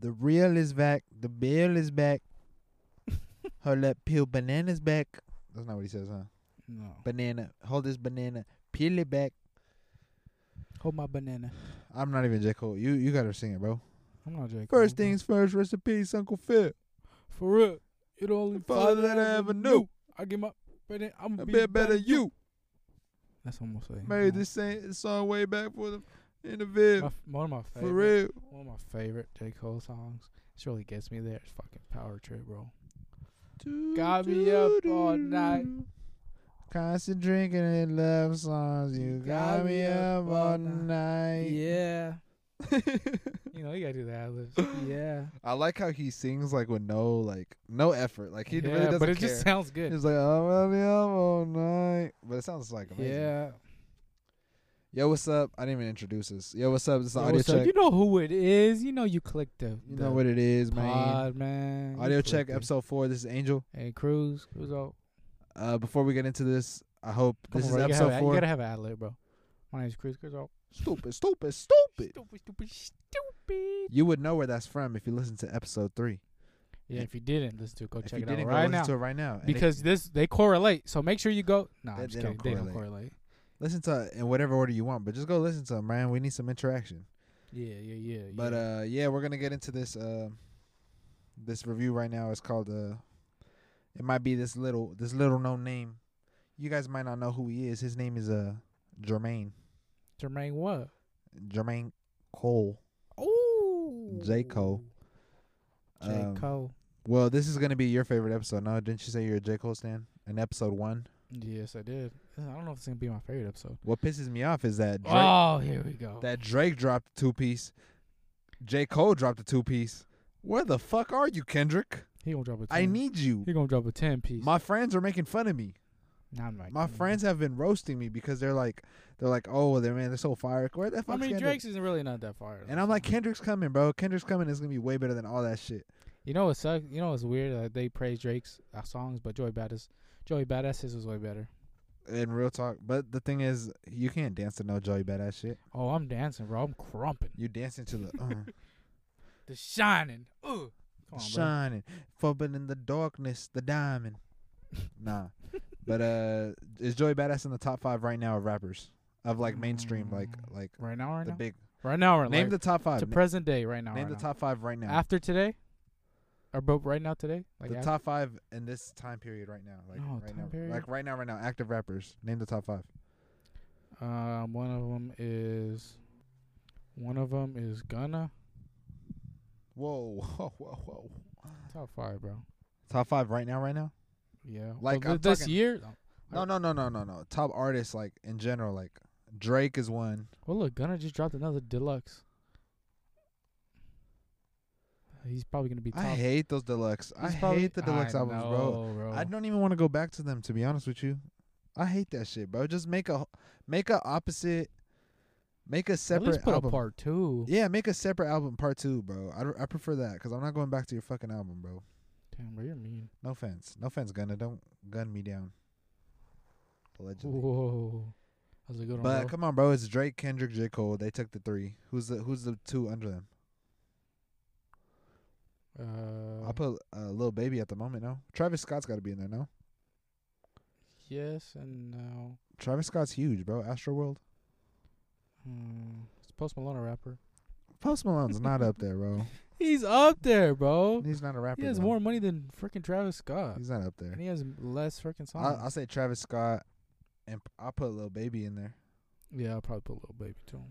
The real is back. The bill is back. Hold up, peel bananas back. That's not what he says, huh? No. Banana. Hold this banana. Peel it back. Hold my banana. I'm not even J. Cole. You you gotta sing it, bro. I'm not J. Cole, First things first, rest in peace, Uncle Phil. For real. You're the only Father that I ever knew. I get my banana. I'm A gonna be better than you. That's what I'm gonna say. Made this same song way back for them in the my, f- one of my For favorite. real. One of my favorite J. Cole songs. This really gets me there. It's fucking Power Trip, bro. Got me up all night. Constant drinking and love songs. You got, me up all night. Yeah. you know, you gotta do that. ad libs. Yeah. I like how he sings like with no like no effort. Like he yeah, really doesn't but it care. just sounds good. He's like, I'm got me up all night. But it sounds like amazing. Yeah. Yo, what's up? I didn't even introduce this. Yo, what's up? This is Yo, audio check. You know who it is. You know you clicked the. You the know what it is, man. pod, man. You Audio check it. episode four. This is Angel. Hey, Cruz. Cruz out. Uh, before we get into this, I hope Come this on, is bro. You episode have four. You gotta have an ad lib, bro. My name's Cruz. Cruz out. Stupid, stupid, stupid. Stupid, stupid, stupid. You would know where that's from if you listen to episode three. Yeah, if you didn't, let's do it. Go if check it out right listen now. to it right now, because this they correlate. So make sure you go. Nah, They- I'm just they kidding. don't They don't correlate. Listen to in whatever order you want, but just go listen to them, man. We need some interaction. Yeah, yeah, yeah. But yeah. uh, yeah, we're gonna get into this uh, this review right now. It's called uh, it might be this little this little known name. You guys might not know who he is. His name is uh Jermaine Jermaine, what? Jermaine Cole. Ooh, J. Cole. J. Um, Cole. Well, this is gonna be your favorite episode. No, didn't you say you're a J Cole stan? In episode one. Yes, I did. I don't know if it's gonna be my favorite episode. What pisses me off is that Drake, Oh, here we go. that Drake dropped a two piece. J Cole dropped a two piece. Where the fuck are you, Kendrick? he gonna drop a. 10. I need you. He gonna drop a ten piece. My friends are making fun of me. Nah, I'm not My kidding. friends have been roasting me because they're like, they're like, oh, they're man, they're so fire. Where the I fuck? mean, Drake's isn't really not that far. And I'm like, Kendrick's coming, bro. Kendrick's coming is gonna be way better than all that shit. You know what sucks? You know what's weird? That they praise Drake's uh, songs, but Joey Badass, Joey Badass his was way better. In real talk, but the thing is, you can't dance to no Joey badass shit. Oh, I'm dancing, bro. I'm crumping. You dancing to the uh, The shining. Come on, shining, fumbling in the darkness, the diamond. Nah, but uh, is Joey badass in the top five right now of rappers of like mainstream, like Mm, like Right now, right the now. big? Right now, right Name like, the top five. to Na- present day. Right now. name right the now. top five right now. After today, or but right now today. Like the top five in this time period right now, like Oh, right now, period? like right now, right now, active rappers. Name the top five. Um, one of them is. One of them is Gunna. Whoa, whoa, whoa, whoa. Top five, bro. Top five right now, right now. Yeah. Like, I'm this talking- year. No, no, no, no, no, no. Top artists like in general, like Drake is one. Well, look, Gunna just dropped another deluxe. He's probably gonna be top. I hate those deluxe. I probably- hate the deluxe I albums, bro. know, bro. I don't even want to go back to them to be honest with you. I hate that shit, bro. Just make a make a opposite, make a At separate album. a part two. Yeah, make a separate album, part two, bro. I, I prefer that because I'm not going back to your fucking album, bro. Damn, bro, you're mean. No offense, no offense, Gunna. Don't gun me down. Allegedly. Whoa, that was a good one, But bro. come on, bro. It's Drake, Kendrick, J. Cole. They took the three. Who's the Who's the two under them? Uh, I'll put uh, Lil Baby at the moment. No, Travis Scott's got to be in there. No, yes and no. Travis Scott's huge, bro. Astroworld. Hmm. It's Post Malone a rapper. Post Malone's not up there, bro. He's up there, bro. He's not a rapper. He has bro. more money than freaking Travis Scott, He's not up there. and he has less freaking songs. I'll, I'll say Travis Scott, and I'll put a Lil Baby in there. yeah, I'll probably put a Lil Baby too.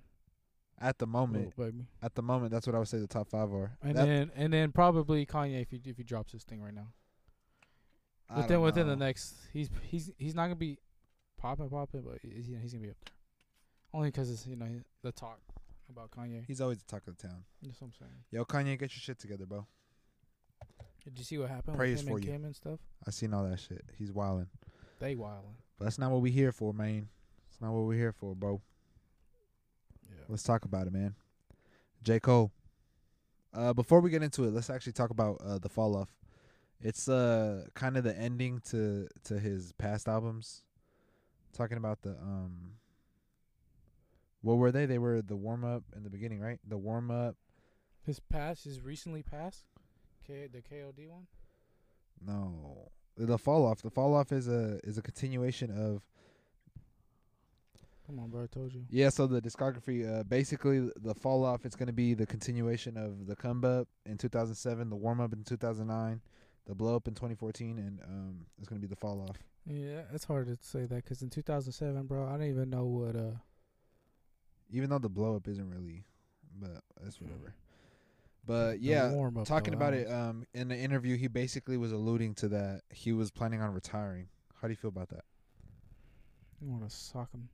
At the moment, oh, Baby, at the moment, that's what I would say the top five are. and That- then and then probably Kanye if he if he drops his thing right now. I Within within the next, he's he's he's not gonna be popping popping, but he's, he's gonna be up there. Only 'cause it's you know the talk about Kanye. He's always the talk of the town. That's what I'm saying. Yo, Kanye, get your shit together, bro. Did you see what happened Praise with him for and you. Kim and stuff? I seen all that shit. He's wilding. They wilding. But that's not what we here for, man. It's not what we're here for, bro. Yeah. Let's talk about it, man. J. Cole. Uh, before we get into it, let's actually talk about uh, the fall off. It's uh kind of the ending to to his past albums. Talking about the um. What were they? They were the warm up in the beginning, right? The warm up, His past, his recently passed, K the KOD one. No, the fall off. The fall off is a is a continuation of Come on, bro. I told you. yeah. So the discography, uh, basically the fall off. It's gonna be the continuation of the come up in 2007, the warm up in 2009, the blow up in 2014, and um, it's gonna be the fall off. Yeah, it's hard to say that 'cause in 2007, bro, I don't even know what uh. Even though the blow up isn't really, but that's Mm. whatever. But yeah, talking though, about it um in the interview he basically was alluding to that he was planning on retiring how do you feel about that You want to sock him?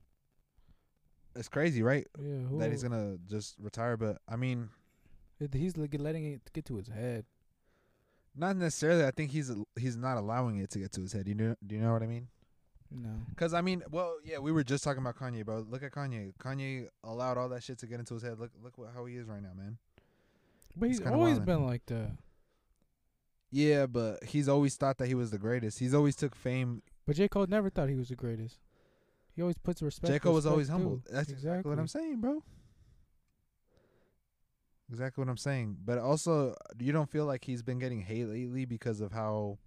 It's crazy right Yeah. Who, that he's gonna just retire but i mean it- He's like letting it get to his head. not necessarily i think he's he's not allowing it to get to his head you know do you know what i mean No. because i mean well yeah we were just talking about kanye bro look at kanye kanye allowed all that shit to get into his head look look what, how he is right now man But he's kinda always been like that. yeah but he's always thought that he was the greatest he's always took fame But J Cole never thought he was the greatest. He always puts respect. J. Cole was always humble. That's exactly. what I'm saying, bro. Exactly what I'm saying. But also, you don't feel like he's been getting hate lately because of how.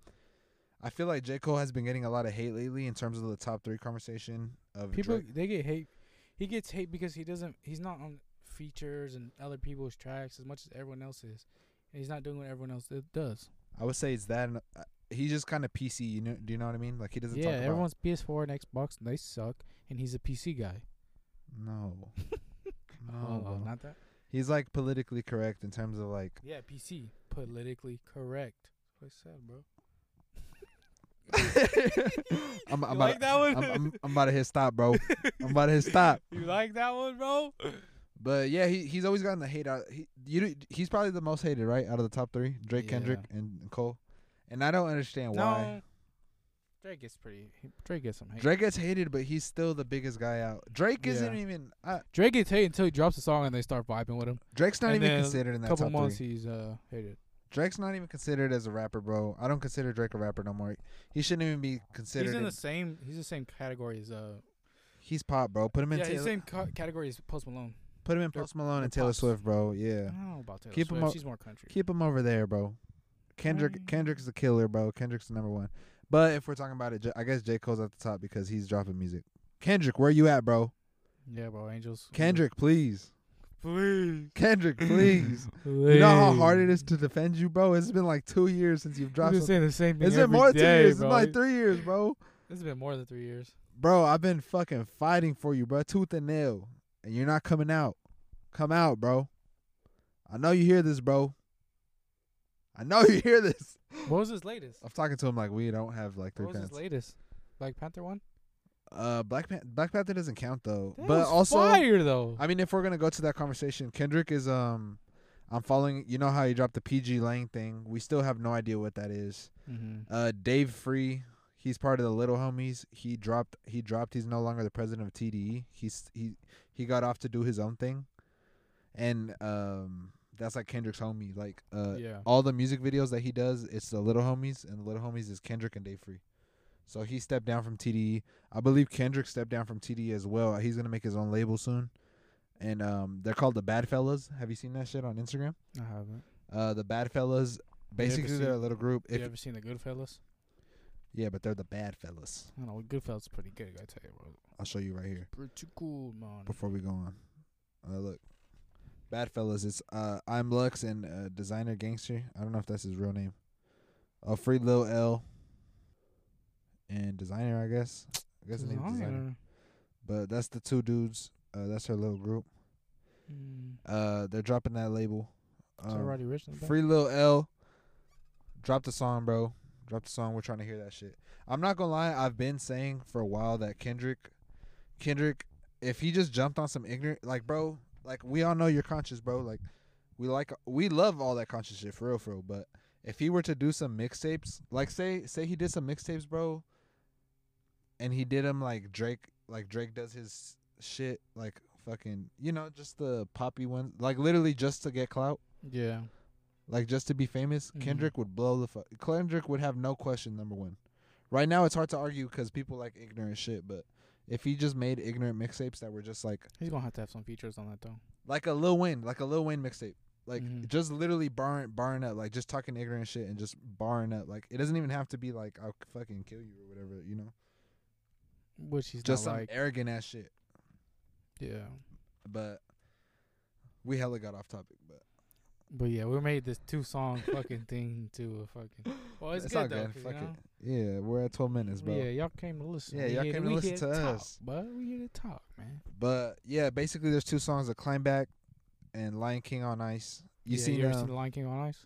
I feel like J. Cole has been getting a lot of hate lately in terms of the top three conversation of People Drake. they get hate. He gets hate because he doesn't. He's not on features and other people's tracks as much as everyone else is. And he's not doing what everyone else does. I would say it's that. And, uh, he's just kind of PC. You know? Do you know what I mean? Like he doesn't. Yeah, talk about, everyone's PS4 and Xbox. They suck, and he's a PC guy. No. no, oh, bro. not that. He's like politically correct in terms of like. Yeah, PC. Politically correct. That's what I said, bro. I'm, I'm, you about, like that one? I'm, I'm, I'm about to hit stop, bro. I'm about to hit stop. you like that one, bro? But yeah, he he's always gotten the hate out. He you he's probably the most hated, right, out of the top three: Drake, Kendrick, and Cole. And I don't understand why. Drake gets pretty. he- Drake gets some hate. Drake gets hated, but he's still the biggest guy out. Drake isn't even. Uh, Drake gets hated until he drops a song and they start vibing with him. Drake's not And even considered in that couple top months three. he's uh hated. Drake's not even considered as a rapper, bro. I don't consider Drake a rapper no more. He shouldn't even be considered. He's in in- the same. He's the same category as uh. he's pop, bro. Put him in. Yeah, he's Taylor, the same ca- category as Post Malone. put him in Post Malone and Taylor. Swift, bro. Yeah. I Yeah, don't know about Taylor Keep Swift. up- She's more country. keep him over there, bro. Kendrick, Mm. Kendrick's the killer, bro. Kendrick's the number one. But if we're talking about it, I guess J Cole's at the top because he's dropping music. Kendrick, where you at, bro? yeah, bro. Angels. Kendrick, please. please. Kendrick, please. You know how hard it is to defend you, bro. It's been like two years since you've You've dropped. been Something. saying the same thing. It's been more than two years. bro. It's been like three years, bro. It's been more than three years. Bro, I've been fucking fighting for you, bro, tooth and nail, and you're not coming out. Come out, bro. I know you hear this, bro. I know you hear this. What was his latest? I'm talking to him like we don't have like three What was pants. his latest? Black Panther one. Uh, Black Pan- Black Panther doesn't count though. That but was also, fire though. I mean, if we're gonna go to that conversation, Kendrick is um, I'm following. You know how he dropped the PG Lang thing. We still have no idea what that is. mm-hmm. Uh, Dave Free, he's part of the Little Homies. He dropped. He dropped. He's no longer the president of TDE. He's he he got off to do his own thing, and um, that's like Kendrick's homie. Like uh, yeah. all the music videos that he does, it's the Little Homies, and the Little Homies is Kendrick and Dave Free. So he stepped down from TDE. I believe Kendrick stepped down from TDE as well. He's gonna make his own label soon, and um, they're called the Bad Fellas. Have you seen that shit on Instagram? I haven't. Uh, the Bad Fellas. Basically, seen- they're a little group. If, you ever seen the Goodfellas? yeah, but they're the Bad Fellas. I know. Goodfellas is pretty good. I tell you, bro. I'll show you right here Pretty cool, man. before we go on. Uh, look, Bad Fellas. It's uh, I'm Lux and uh, Designer Gangster. I don't know if that's his real name. Uh, Free Lil L. And Designer, I guess. I guess the name's Designer. But that's the two dudes. Uh, that's her little group. Mm. Uh, they're dropping that label. Um, already rich. in the back. Free Lil L. Drop the song, bro. Drop the song. We're trying to hear that shit. I'm not gonna lie. I've been saying for a while that Kendrick, Kendrick, if he just jumped on some ignorant, like, bro, like we all know you're conscious, bro. Like, we like, we love all that conscious shit for real, for real. But if he were to do some mixtapes, like, say, say he did some mixtapes, bro, and he did them like Drake, like Drake does his shit, like fucking, you know, just the poppy ones, like literally just to get clout Yeah. like just to be famous, Mhm. Kendrick would blow the fuck. Kendrick would have no question number one. Right now, it's hard to argue because people like ignorant shit. But if he just made ignorant mixtapes that were just like He's gonna have to have some features on that though. like a Lil Wayne, like a Lil Wayne mixtape, Like Mhm. just literally barring barring up, like just talking ignorant shit and just barring up. Like it doesn't even have to be like I'll fucking kill you or whatever, you know. Which he's just some like. arrogant ass shit. Yeah. But we hella got off topic, but But yeah, we made this two song fucking thing to a fucking. Well, it's, all good though. good. Fuck you know, it. Yeah, we're at twelve minutes, bro. Yeah, y'all came to listen. Yeah, We y'all came to listen to talk, us. But we here to talk, man. But yeah, basically there's two songs, "The Climb Back" and "Lion King on Ice." You yeah, seen you ever um, seen The Lion King on Ice?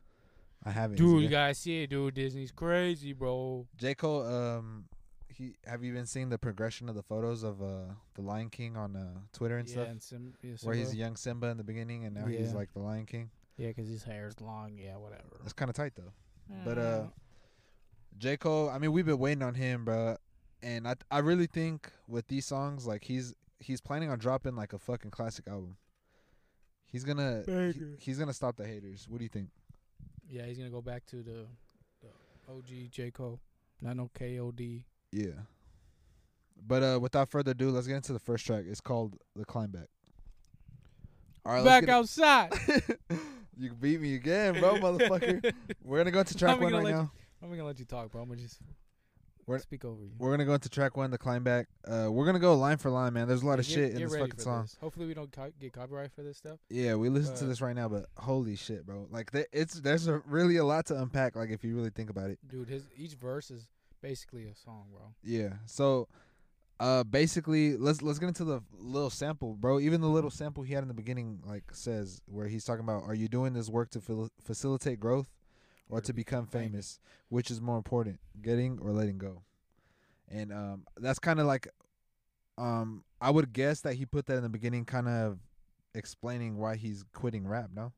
I haven't. Dude, you gotta see it, dude. Disney's crazy, bro. J Cole, um, he have you been seeing the progression of the photos of uh the Lion King on uh Twitter and yeah, stuff? and Sim, yeah, Where he's Simba. young Simba in the beginning, and now he's like the Lion King. Yeah, because his hair's long. Yeah, whatever. That's kind of tight though. But uh. J Cole, I mean, we've been waiting on him, bro, and I I really think with these songs, like he's he's planning on dropping like a fucking classic album. He's gonna he- he's gonna stop the haters. What do you think? yeah, he's gonna go back to the, the OG J Cole, not no KOD. Yeah. But uh, without further ado, let's get into the first track. It's called "The Climb Back." All right, back outside. you beat me again, bro, motherfucker. We're gonna go into track one right let now. I'm gonna let you talk, bro. I'm gonna just We're- speak over you. We're gonna go into track one, "The Climb Back." Uh, we're gonna go line for line, man. There's a lot of Yeah, shit in this fucking song. this. Hopefully, we don't co- get copyright for this stuff. Yeah, we listened to Uh, this right now, but holy shit, bro! Like, th- it's there's a, really a lot to unpack. Like, if you really think about it. Dude, his each verse is basically a song, bro. Yeah. So, uh, basically, let's let's get into the little sample, bro. Even the little sample he had in the beginning, like, says where he's talking about, "Are you doing this work to fil- facilitate growth, or to become famous? Which is more important, getting or letting go?" And um, that's kind of like, um, I would guess that he put that in the beginning, kind of explaining why he's quitting rap. No.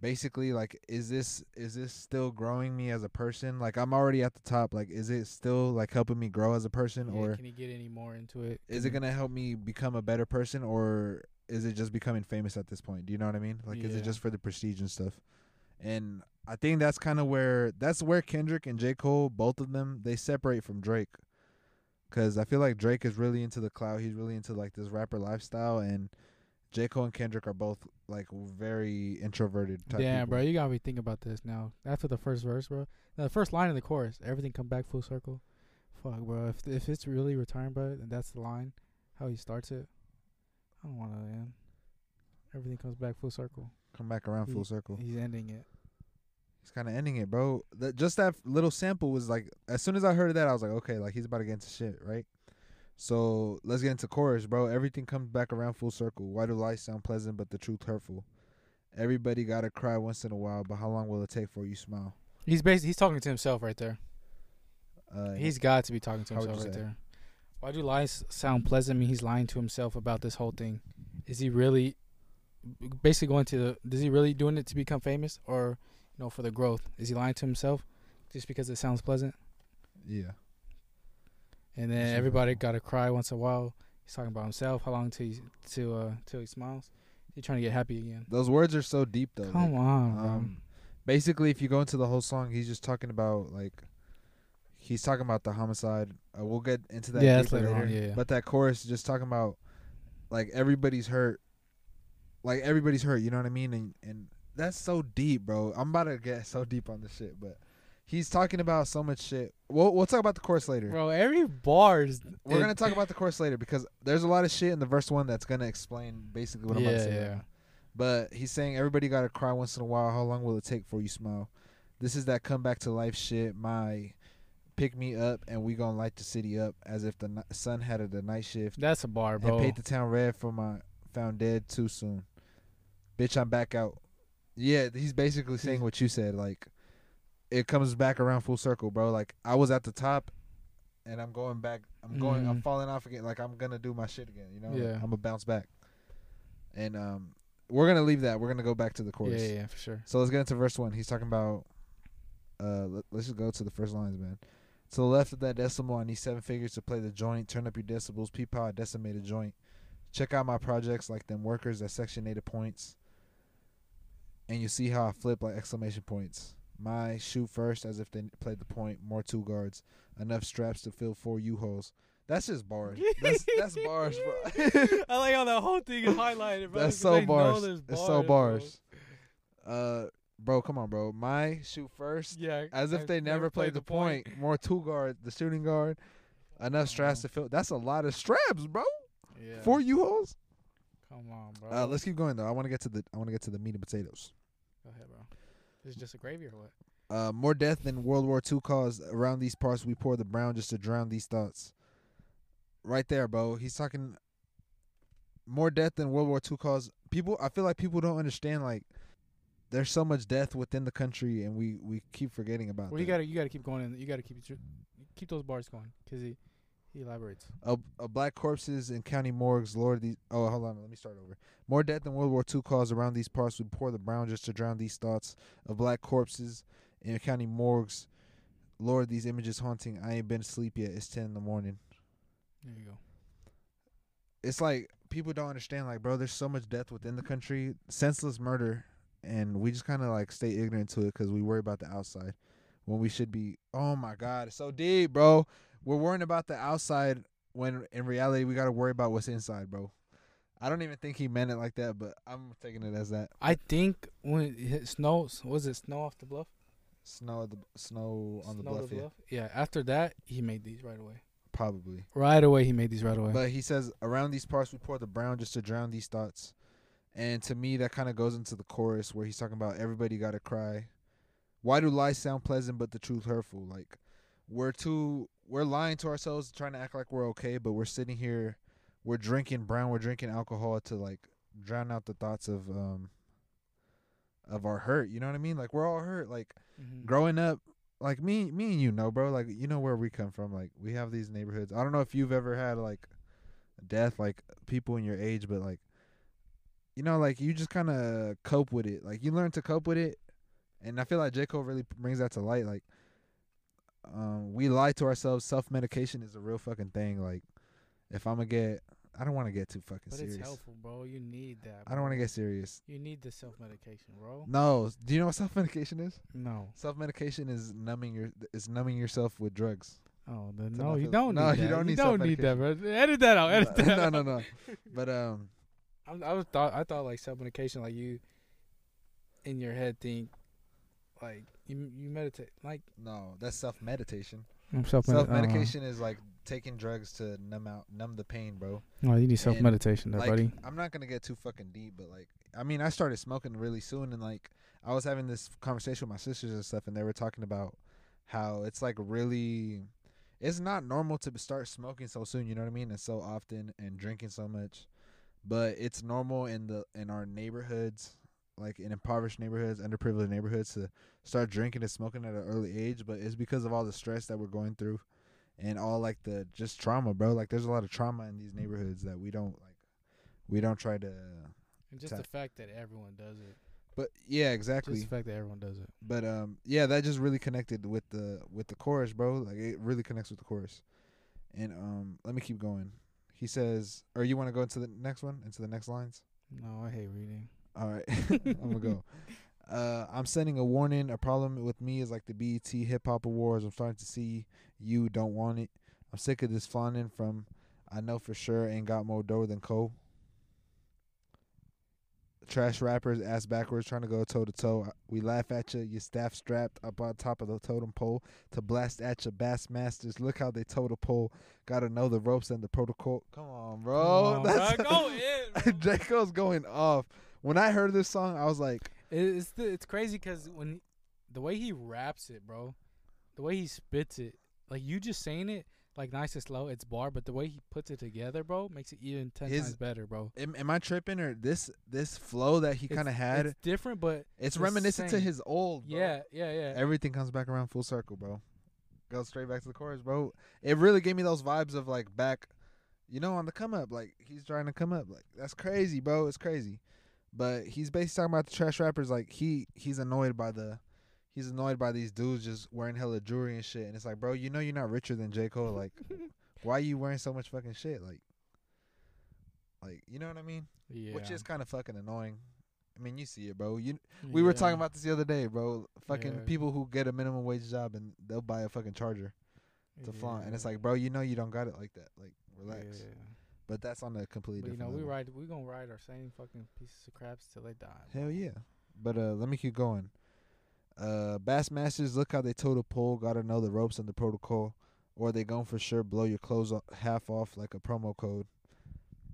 Basically, like, is this is this still growing me as a person? Like, I'm already at the top. Like, is it still like helping me grow as a person, Yeah, or can he get any more into it? is it gonna help me become a better person, or is it just becoming famous at this point? Do you know what I mean? Like, is it Yeah. just for the prestige and stuff? And I think that's kind of where that's where Kendrick and J Cole, both of them, they separate from Drake. Cause I feel like Drake is really into the cloud. He's really into like this rapper lifestyle, and J Cole and Kendrick are both like very introverted. Type Damn, people. bro, you gotta be thinking about this now. After the first verse, bro, now, the first line of the chorus, everything come back full circle. Fuck, bro. If if it's really retiring, bro, and that's the line, how he starts it, I don't want to end. Everything comes back full circle. Come back around full circle. He's ending it. He's kind of ending it, bro. That just that little sample was like, as soon as I heard of that, I was like, okay, like he's about to get into shit, right? So let's get into chorus, bro. Everything comes back around full circle. Why do lies sound pleasant but the truth hurtful? Everybody gotta cry once in a while, but how long will it take for you smile? He's basically he's talking to himself right there. Uh, He's got to be talking to himself right say? there. Why do lies sound pleasant? I mean, he's lying to himself about this whole thing. Is he really basically going to the? Is he really doing it to become famous, or you know, for the growth? Is he lying to himself just because it sounds pleasant? yeah, And then seems everybody got to cry once in a while. He's talking about himself. How long till he till uh till he smiles? He's trying to get happy again. those words are so deep though. Come like, on, um, basically, if you go into the whole song, he's just talking about like he's talking about the homicide. Uh, we'll get into that Yeah, later later. on, yeah. But that chorus is just talking about like everybody's hurt, like everybody's hurt. You know what I mean? And and that's so deep, bro. I'm about to get so deep on this shit, but he's talking about so much shit. We'll we'll talk about the chorus later. bro, every bar is. We're gonna talk about the chorus later because there's a lot of shit in the verse one that's gonna explain basically what I'm about to Yeah, say. yeah. But he's saying everybody gotta cry once in a while. How long will it take for you smile? This is that come back to life shit. My pick me up and we gonna light the city up as if the sun had a the night shift That's a bar, bro. and paint the town red for my found dead too soon. Bitch, I'm back out. Yeah, he's basically saying what you said. Like, it comes back around full circle, bro. Like, I was at the top, and I'm going back. I'm going. I'm Mhm. falling off again. Like, I'm gonna do my shit again. You know. Yeah. I'm gonna bounce back. And um, we're gonna leave that. We're gonna go back to the yeah, chorus. yeah, yeah, for sure. So let's get into verse one. He's talking about. Uh, let, let's just go to the first lines, man. To the left of that decimal, I need seven figures to play the joint. Turn up your decibels. Peepaw, I decimated joint. Check out my projects like them workers at Section 8 points. And you see how I flip like exclamation points. My shoot first as if they played the point. More two guards. Enough straps to fill four U-Hauls. That's just bars. That's that's bars, bro. I like how that whole thing is highlighted, bro. That's so know bars. It's so bro. bars. Uh, bro, come on, bro. My shoot first. Yeah. As if I they never played the point. More two guard, the shooting guard. Enough straps to fill. That's a lot of straps, bro. Yeah. Four U-Hauls. Come on, bro. Uh, let's keep going though. I want to get to the. I want to get to the meat and potatoes. Go ahead, bro. This is just a gravy or what? Uh, more death than World War II caused around these parts. We pour the brown just to drown these thoughts. Right there, bro. He's talking more death than World War II caused. People, I feel like people don't understand. Like, there's so much death within the country, and we we keep forgetting about. Well, you gotta you gotta keep going. And you gotta keep it- keep those bars going because he he elaborates. A, of black corpses in county morgues. Lord, these. Oh, hold on. Let me start over. More death than World War II caused around these parts. We pour the brown just to drown these thoughts of black corpses in county morgues. Lord, these images haunting. I ain't been asleep yet. It's ten in the morning. There you go. It's like people don't understand. Like, bro, there's so much death within the country, senseless murder, and we just kind of like stay ignorant to it because we worry about the outside when we should be. Oh my God, it's so deep, bro. We're worrying about the outside when in reality we got to worry about what's inside, bro. I don't even think he meant it like that, but I'm taking it as that. I think when it snows, was it snow off the bluff? Snow, the snow on the bluff, the yeah, bluff. Yeah. After that, he made these right away. probably. Right away, he made these right away. But he says around these parts we pour the brown just to drown these thoughts. And to me that kind of goes into the chorus where he's talking about everybody got to cry. Why do lies sound pleasant but the truth hurtful? Like we're too we're lying to ourselves trying to act like we're okay, but we're sitting here we're drinking brown, we're drinking alcohol to like drown out the thoughts of um of our hurt, you know what I mean? Like we're all hurt. Like Mhm. growing up like me me and you know bro. Like you know where we come from. Like we have these neighborhoods. I don't know if you've ever had like death like people in your age but like you know like you just kind of cope with it. Like you learn to cope with it and i feel like j. Cole really brings that to light. Like um we lie to ourselves self-medication is a real fucking thing like if i'm gonna get i don't want to get too fucking But serious it's helpful, bro. You need that. i don't want to get serious You need the self medication, bro. no do you know what self-medication is No. self-medication is numbing your is numbing yourself with drugs Oh, then no, you don't no, need you that. don't need you don't need that, bro. Edit that out. Edit that. no, out. no, no. But um, I'm, I was thought I thought like self medication, like you in your head think like you you meditate like no, that's self meditation. self Self uh-huh. medication is like taking drugs to numb out, numb the pain, bro. Oh, you need self meditation there, like, buddy. I'm not gonna get too fucking deep, but like, I mean, I started smoking really soon, and like, I was having this conversation with my sisters and stuff, and they were talking about how it's like really, it's not normal to start smoking so soon. You know what I mean? And so often, and drinking so much, but it's normal in the in our neighborhoods, like in impoverished neighborhoods, underprivileged neighborhoods, to start drinking and smoking at an early age. But it's because of all the stress that we're going through, and all like the just trauma, bro. Like, there's a lot of trauma in these neighborhoods that we don't like. We don't try to. And just tap- the fact that everyone does it. But yeah, exactly. Just the fact that everyone does it. But um, yeah, that just really connected with the with the chorus, bro. Like it really connects with the chorus. And um, let me keep going. He says, or you want to go into the next one, into the next lines? No, I hate reading. All right, I'm gonna go. Uh, I'm sending a warning. A problem with me is like the BET Hip Hop Awards. I'm starting to see you don't want it. I'm sick of this fawning from. I know for sure ain't got more dough than Cole. Trash rappers ass backwards trying to go toe to toe. We laugh at you. You staff strapped up on top of the totem pole to blast at your bass masters. Look how they toe the pole. Gotta know the ropes and the protocol. Come on, bro. Come on, That's bro. Go in. J going off. When I heard this song, I was like, It's the, it's crazy because when the way he raps it, bro, the way he spits it, like you just saying it like nice and slow, it's bar, but the way he puts it together, bro, makes it even ten His- times better, bro. am, am I tripping or this this flow that he kind of had? It's different, but it's, reminiscent to his old. Bro. yeah, yeah, yeah. everything comes back around full circle, bro. Goes straight back to the chorus, bro. It really gave me those vibes of like back, you know, on the come up. Like he's trying to come up. Like that's crazy, bro. It's crazy. But he's basically talking about the trash rappers. Like he he's annoyed by the. He's annoyed by these dudes just wearing hella jewelry and shit, and it's like, bro, you know you're not richer than J Cole. Like, why are you wearing so much fucking shit? Like, like you know what I mean? yeah. Which is kind of fucking annoying. I mean, you see it, bro. You we were talking about this the other day, bro. Fucking Yeah. people who get a minimum wage job and they'll buy a fucking charger. to flaunt, and it's like, bro, you know you don't got it like that. Like, relax. Yeah, yeah, yeah. But that's on a completely But you different. know, we level. ride. We gonna ride our same fucking pieces of craps till they die. Hell yeah. But uh let me keep going. Uh Bassmasters, look how they toe the pole, gotta know the ropes and the protocol. Or they gon' for sure blow your clothes o- half off like a promo code.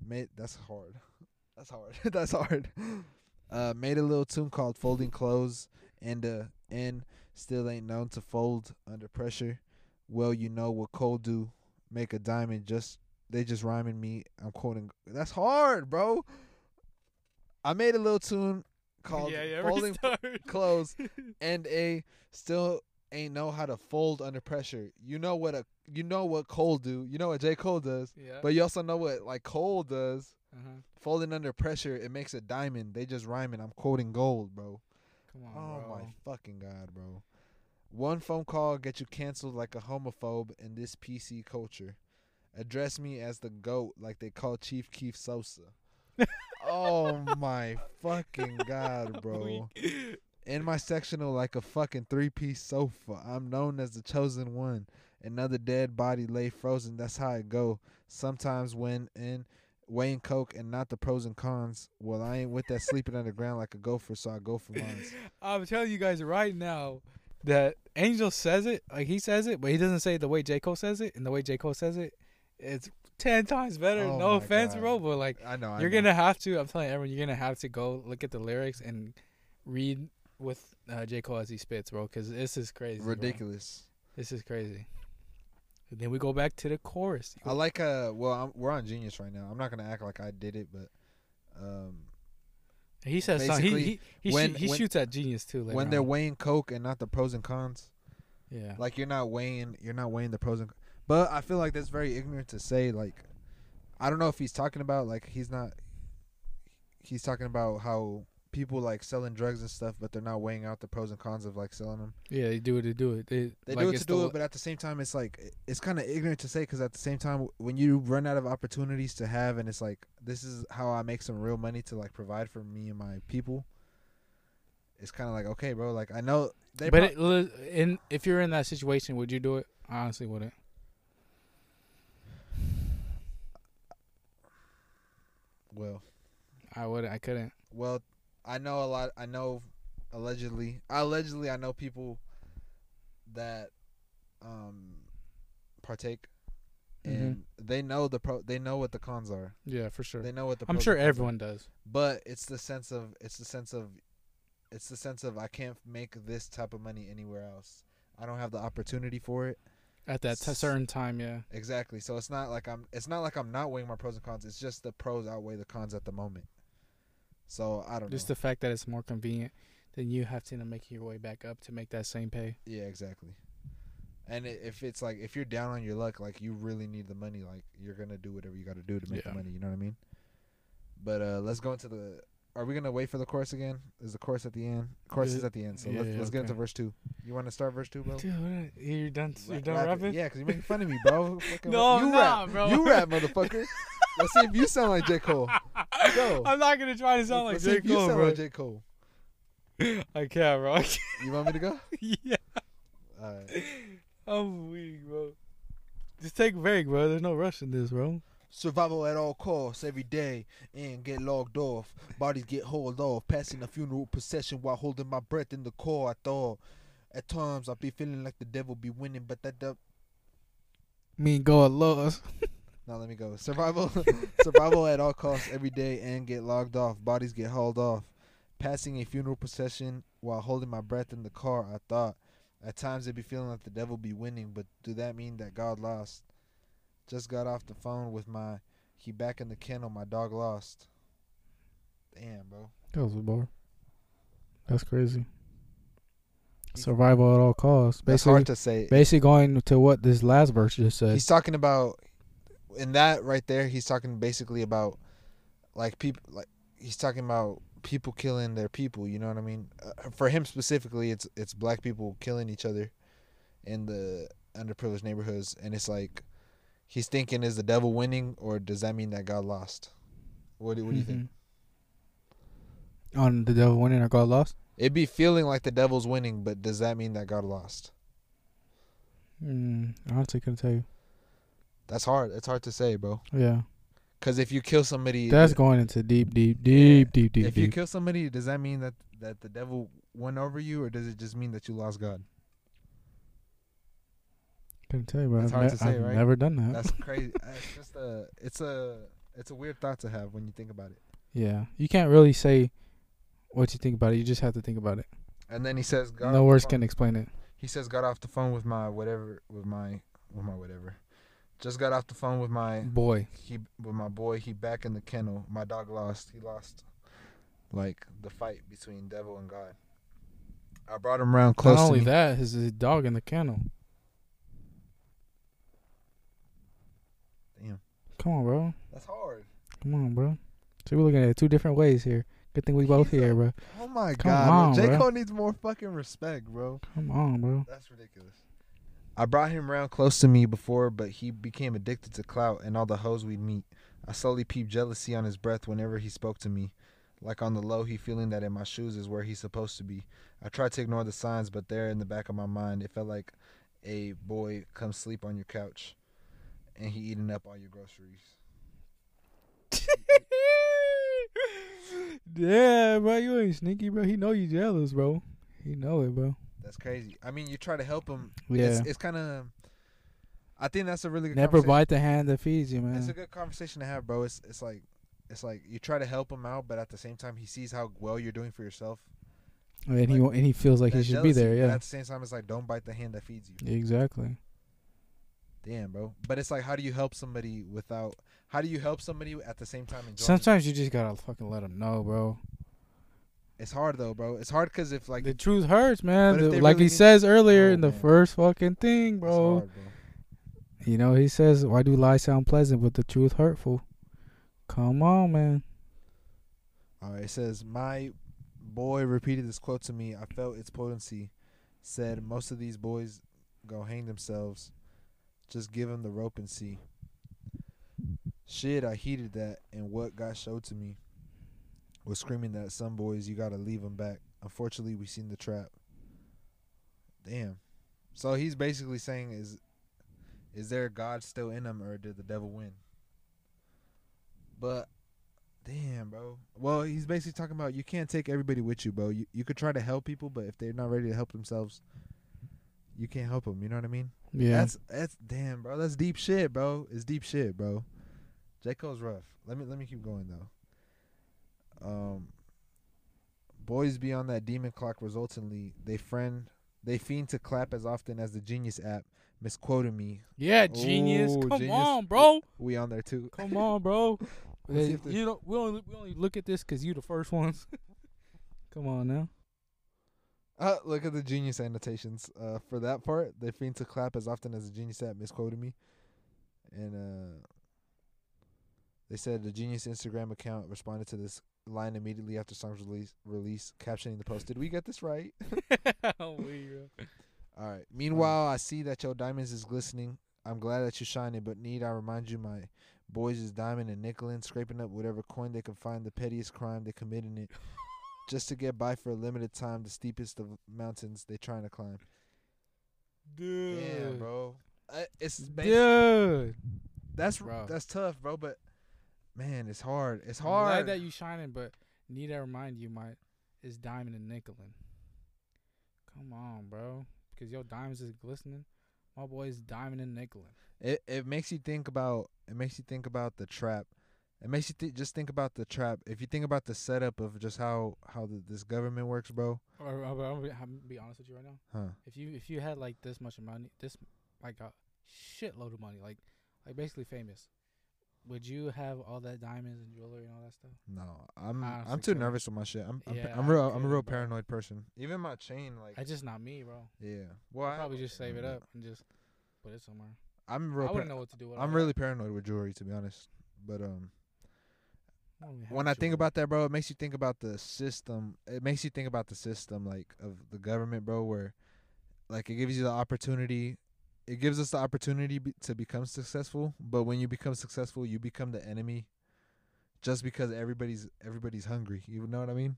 Made that's hard. That's hard. that's hard. Uh made a little tune called Folding Clothes and uh and still ain't known to fold under pressure. Well, you know what Cole do. Make a diamond just they just rhyming me. I'm quoting that's hard, bro. I made a little tune called yeah, yeah. Folding restart. Clothes and a still ain't know how to fold under pressure. You know what a you know what Cole do. You know what J. Cole does. yeah. But you also know what like Cole does. uh-huh. Folding under pressure, it makes a diamond. They just rhyming. I'm quoting gold, bro. Come on, Oh bro. my fucking god, bro. One phone call get you canceled like a homophobe in this PC culture. Address me as the goat like they call Chief Keef Sosa. oh my fucking god, bro. In my sectional like a fucking three piece sofa. I'm known as the chosen one. Another dead body lay frozen. That's how it go. Sometimes when in weighing coke and not the pros and cons. Well, I ain't with that sleeping underground like a gopher, so I go for mines. I'm telling you guys right now that Angel says it, like he says it, but he doesn't say it the way J. Cole says it, and the way J. Cole says it, it's ten times better. Oh no offense, God. bro, but like I know. I you're know. gonna have to. I'm telling everyone, you're gonna have to go look at the lyrics and read with uh, J. Cole as he spits, bro, because this is crazy. bro. ridiculous. This is crazy. And then we go back to the chorus. I like uh well I'm, we're on Genius right now. I'm not gonna act like I did it, but um he says some- he he he, when- he when- shoots at genius too. when they're on. weighing coke and not the pros and cons, yeah, like you're not weighing you're not weighing the pros and but I feel like that's very ignorant to say like I don't know if he's talking about like he's not he's talking about how people like selling drugs and stuff but they're not weighing out the pros and cons of like selling them. yeah, they do it to do it. They, They like, do it to do it, but at the same time, it's like it's kind of ignorant to say because at the same time, when you run out of opportunities to have, and it's like this is how I make some real money to like provide for me and my people. It's kind of like okay, bro. Like I know they, but prob- it, if you're in that situation, would you do it? I honestly wouldn't. Well, I wouldn't. I couldn't. well, I know a lot. I know allegedly, allegedly, I know people that um partake, Mhm. and they know the pro. They know what the cons are. Yeah, for sure. They know what the. I'm sure cons are. everyone does. but it's the sense of it's the sense of it's the sense of I can't make this type of money anywhere else. I don't have the opportunity for it. At that t- certain time, yeah. Exactly. So it's not like I'm it's not like I'm not weighing my pros and cons. It's just the pros outweigh the cons at the moment. So I don't know. Just know. the fact that it's more convenient than you have to making your way back up to make that same pay. yeah, exactly. And if it's like if you're down on your luck, like you really need the money, like you're gonna do whatever you got to do to make Yeah. the money. You know what I mean? But uh let's go into the. Are we gonna wait for the chorus again? Is the chorus at the end? Chorus is at the end. So Yeah, let's let's get into verse two. You want to start verse two, bro? Dude, you're done. You're done rap rapping. Yeah, because you're making fun of me, bro. No, you I'm not, rap, bro. You rap, motherfucker. Let's see if you sound like J Cole. Go. I'm not gonna try to sound like Let's see J if you Cole, sound bro. like J Cole. I can't, bro. I can't. You want me to go? yeah, All right. I'm weak, bro. Just take a break, bro. There's no rush in this, bro. Survival at all costs every day and get logged off. Bodies get hauled off. Passing a funeral procession while holding my breath in the core. I thought at times I'd be feeling like the devil be winning, but that. du- Me and God lost. Now let me go. Survival, survival at all costs every day and get logged off. Bodies get hauled off. Passing a funeral procession while holding my breath in the car. I thought at times it'd be feeling like the devil be winning, but do that mean that God lost? Just got off the phone with my he back in the kennel. My dog lost. Damn, bro. That was a bar. That's crazy. Survival at all costs. That's Basically, hard to say. basically going to what this last verse just said. He's talking about in that right there. He's talking basically about like people like he's talking about people killing their people. You know what I mean? Uh, for him specifically, it's it's black people killing each other in the underprivileged neighborhoods, and it's like he's thinking is the devil winning, or does that mean that God lost? What do, what do you think? Mhm. On the devil winning or God lost? It'd be feeling like the devil's winning, but does that mean that God lost? Mm, honestly, couldn't tell you. That's hard. It's hard to say, bro. Yeah, Because if you kill somebody, that's going into deep, deep, deep, deep, deep, if you kill somebody, does that mean that that the devil won over you, or does it just mean that you lost God? Couldn't tell you, bro. It's I've, hard ne- to say, I've right? never done that. That's crazy. It's just a, it's a, it's a weird thought to have when you think about it. yeah, you can't really say what you think about it. You just have to think about it. And then he says, "God." no words can explain it. He says, "Got off the phone with my whatever, with my, with my whatever." Just got off the phone with my Boy, he with my boy. He back in the kennel. My dog lost. He lost, like the fight between devil and God. I brought him around close not only me. that, his, his dog in the kennel. Damn, Come on, bro. that's hard. Come on, bro. So we're looking at it two different ways here. Good thing we both here, bro. Oh my Come god, on, J bro. Cole needs more fucking respect, bro. Come on, bro. That's ridiculous. I brought him around close to me before, but he became addicted to clout and all the hoes we'd meet. I slowly peeped jealousy on his breath whenever he spoke to me. Like on the low, he feeling that in my shoes is where he's supposed to be. I tried to ignore the signs, but there in the back of my mind, it felt like a boy come sleep on your couch, and he eating up all your groceries. yeah, bro. You ain't sneaky, bro. He know you jealous, bro. He know it, bro. That's crazy. I mean, you try to help him. Yeah. It's, it's kind of. I think that's a really good. Never bite the hand that feeds you, man. It's a good conversation to have, bro. It's it's like it's like you try to help him out, but at the same time, he sees how well you're doing for yourself. And he like, wa- and he feels like he should be jealousy, there. but Yeah. At the same time, it's like don't bite the hand that feeds you. Exactly. Damn, bro. But it's like, how do you help somebody without? How do you help somebody at the same time enjoying? it? Sometimes you just gotta fucking let them know, bro. It's hard though, bro. It's hard because if like the truth hurts, man. The- like really he says earlier Oh, in the man. first fucking thing, bro. hard, bro. You know, he says, "Why do lies sound pleasant, but the truth hurtful?" Come on, man. All right, it says my boy repeated this quote to me. I felt its potency. Said most of these boys go hang themselves. Just give him the rope and see. Shit, I heeded that, and what got showed to me was screaming that some boys you gotta leave them back. Unfortunately, we seen the trap. Damn. So he's basically saying is, is there God still in them, or did the devil win? But Damn, bro. Well, he's basically talking about you can't take everybody with you, bro. You you could try to help people, but if they're not ready to help themselves, you can't help them. You know what I mean? Yeah. That's that's damn, bro. That's deep shit, bro. It's deep shit, bro. J Cole's rough. Let me let me keep going though. Um, boys be on that demon clock. Resultantly, they friend they fiend to clap as often as the Genius app. misquoted me. yeah, genius. Ooh, Come genius. on, bro. We on there too. Come on, bro. Let's see Hey, you know, we only we only look at this because you the first ones. Come on now. Uh, look at the genius annotations. Uh, for that part, they fiend to clap as often as the genius app misquoted me, and uh, they said the genius Instagram account responded to this line immediately after song's release. Release captioning the post. Did we get this right? Weird. All right. Meanwhile, I see that your diamonds is glistening. I'm glad that you're shining, but need I remind you, my boys is diamond and nickeling, scraping up whatever coin they can find. The pettiest crime they committing it, just to get by for a limited time. The steepest of mountains they're trying to climb. Dude. Yeah, bro. Uh, it's basi- Dude. that's Bro. that's tough, bro. But man, it's hard. It's I'm hard. glad that you shining, but need I remind you, my is diamond and nickeling. Come on, bro. Because your diamonds is glistening. My boy's diamond and nickeling. it it makes you think about it makes you think about the trap. It makes you th- just think about the trap. If you think about the setup of just how how the, this government works, bro. Or, I'm gonna be honest with you right now. Huh. If you if you had like this much money, this like a shitload of money, like like basically famous, would you have all that diamonds and jewelry and all that stuff? No, I'm Honestly, I'm too couldn't. nervous with my shit. I'm I'm, Yeah, I'm real I'm a real paranoid person. Even my chain, like That's just not me, bro. yeah. Well, I I'd probably just save it up and just put it somewhere. I'm real. I wouldn't par- know what to do I'm really paranoid with jewelry, to be honest. But um, I don't even have when I think about that, bro, it makes you think about the system. It makes you think about the system, like of the government, bro, where like it gives you the opportunity. It gives us the opportunity be- to become successful, but when you become successful, you become the enemy, just because everybody's everybody's hungry. You know what I mean?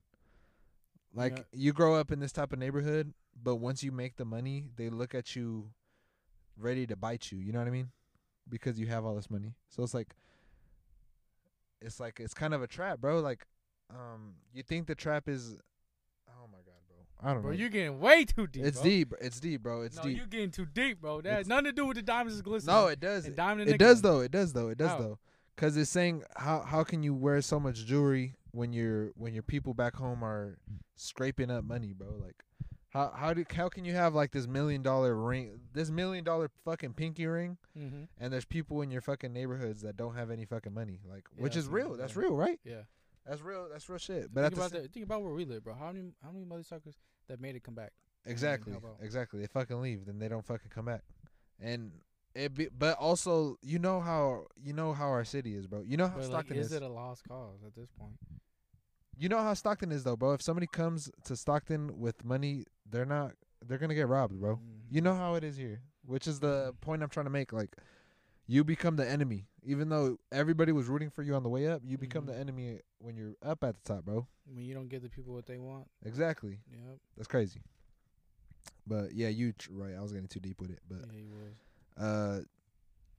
Like Yeah. you grow up in this type of neighborhood, but once you make the money, they look at you ready to bite you. You know what I mean? Because you have all this money. So it's like it's like it's kind of a trap, bro. Like um you think the trap is Oh my god, bro. I don't Bro, know. Bro, you're getting way too deep. it's bro. deep. It's deep, bro. It's no, deep. you're getting too deep, bro. That has nothing to do with the diamonds is glistening. No, it does. and diamond and It does though. It does though. It does How? though. Cuz it's saying how how can you wear so much jewelry when your when your people back home are scraping up money, bro? Like how how do how can you have like this million dollar ring, this million dollar fucking pinky ring Mm-hmm. and there's people in your fucking neighborhoods that don't have any fucking money, like which is real. That's yeah. real, right? Yeah. That's real. That's real shit. But think about that. Think about where we live, bro. How many how many motherfuckers that made it come back? exactly, exactly. They fucking leave, then they don't fucking come back. And it be, but also you know how you know how our city is, bro. You know how But like, Stockton is is. it a lost cause at this point? You know how Stockton is though, bro. If somebody comes to Stockton with money, they're not they're gonna get robbed, bro. You Mhm. know how it is here, which is the point I'm trying to make. Like, you become the enemy, even though everybody was rooting for you on the way up. You become Mhm. the enemy when you're up at the top, bro. when you don't give the people what they want. Exactly. Yep. That's crazy. But yeah, you right. I was getting too deep with it, but yeah, he was. uh,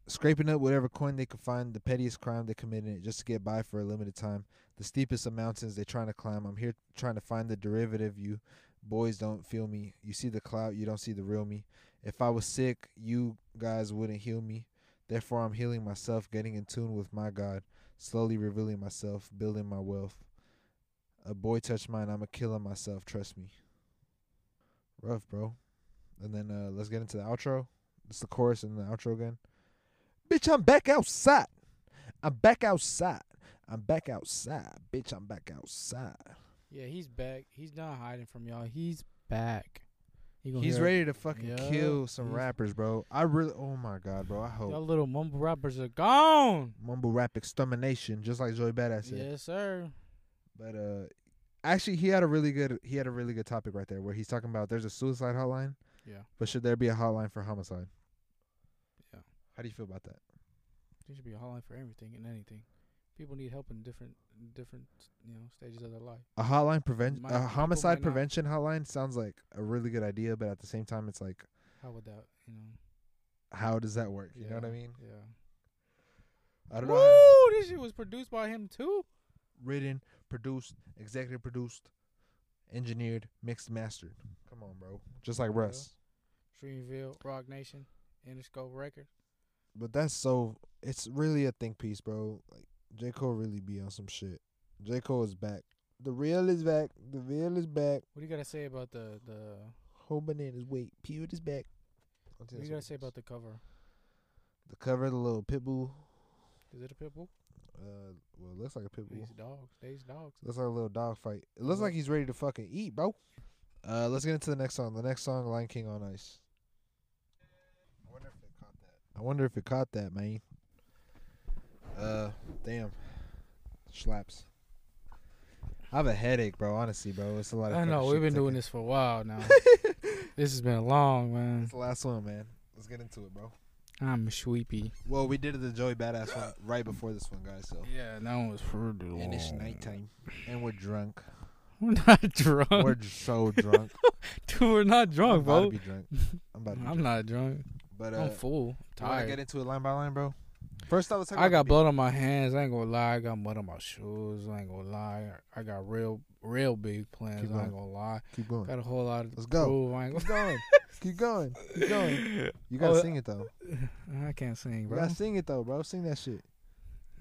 scraping up whatever coin they could find, the pettiest crime they committed just to get by for a limited time. The steepest of mountains they're trying to climb. I'm here trying to find the derivative. You boys don't feel me. You see the clout, you don't see the real me. If I was sick, you guys wouldn't heal me. Therefore, I'm healing myself, getting in tune with my God, slowly revealing myself, building my wealth. A boy touched mine, I'm a killer myself, trust me. Rough, bro. And then uh let's get into the outro. It's the chorus and the outro again. Bitch, I'm back outside. I'm back outside. I'm back outside. Bitch, I'm back outside. Yeah, he's back. He's not hiding from y'all. He's back. He He's ready to fucking Yeah, kill some rappers, bro. I really, oh my god, bro. I hope Y'all little mumble rappers are gone. mumble rap extermination, just like Joey Badass said. Yes, sir. But uh, actually, he had a really good, he had a really good topic right there where he's talking about there's a suicide hotline, Yeah. but should there be a hotline for homicide? Yeah. How do you feel about that? There should be a hotline for everything and anything. People need help in different different you know stages of their life. A hotline prevention, a homicide might not- prevention hotline sounds like a really good idea, but at the same time, it's like, How would that you know? how does that work? You know what I mean? Yeah. I don't know. Woo! how- This shit was produced by him too. written, produced, executive produced, engineered, mixed, mastered. Come on, bro. Just like Yeah. Russ. Dreamville, Roc Nation, Interscope Records. But that's so. It's really a think piece, bro. Like J Cole really be on some shit. J Cole is back. The real is back. The real is back. What do you gotta say about the the? Whole bananas. Wait, Pewd is back. What do you gotta say about the cover? the cover? The little pit bull. Is it a pit bull? Uh, well, it looks like a pit bull. These dogs. These dogs. Looks like a little dog fight. It looks like he's ready to fucking eat, bro. Uh, let's get into the next song. The next song, Lion King on Ice. I wonder if it caught that, man. Uh, damn, slaps. I have a headache, bro. Honestly, bro, it's a lot of. I know we've been doing this for a while now. this has been long, man. It's the last one, man. Let's get into it, bro. I'm sweepy. Well, we did the Joey Badass one right before this one, guys. So Yeah, that one was pretty long. and it's nighttime, and we're drunk. We're not drunk. we're so drunk. Dude, we're not I'm drunk, about to bro. be drunk. I'm about to. Be I'm drunk. not drunk. But uh, I'm full. I'm tired. get into it line by line, bro? First, I was I got blood on my hands. I ain't gonna lie. I got mud on my shoes. I ain't gonna lie. I got real, real big plans. Keep I ain't going. gonna lie. Keep going. Got a whole lot of Let's go. prove. I ain't Keep going. Keep going. Keep going. You gotta Oh, sing it though. I can't sing, bro. You gotta sing it though, bro. Sing that shit.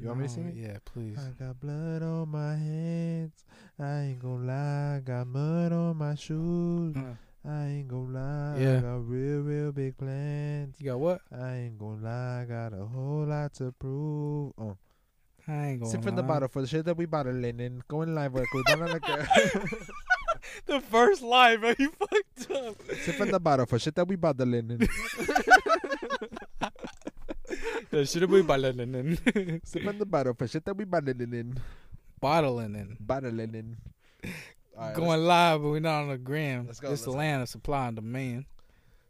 You want me to sing it? Yeah, please. I got blood on my hands. I ain't gonna lie. I got mud on my shoes. Uh, I ain't gonna lie. I Yeah. got real, real big plans. you got what? I ain't gonna lie. I got a whole lot to prove. Oh. I ain't gonna. Sip from the bottle for the shit that we bottling and going live with Kudana like The first line, bro. You fucked up. Sip from the bottle for shit that we bottling and That should have been bottling Sip from the bottle for shit that we bottling in. bottling and Bottling in. Let's- going live, but we're not on the gram. Let's go, It's the go. land of supply and demand.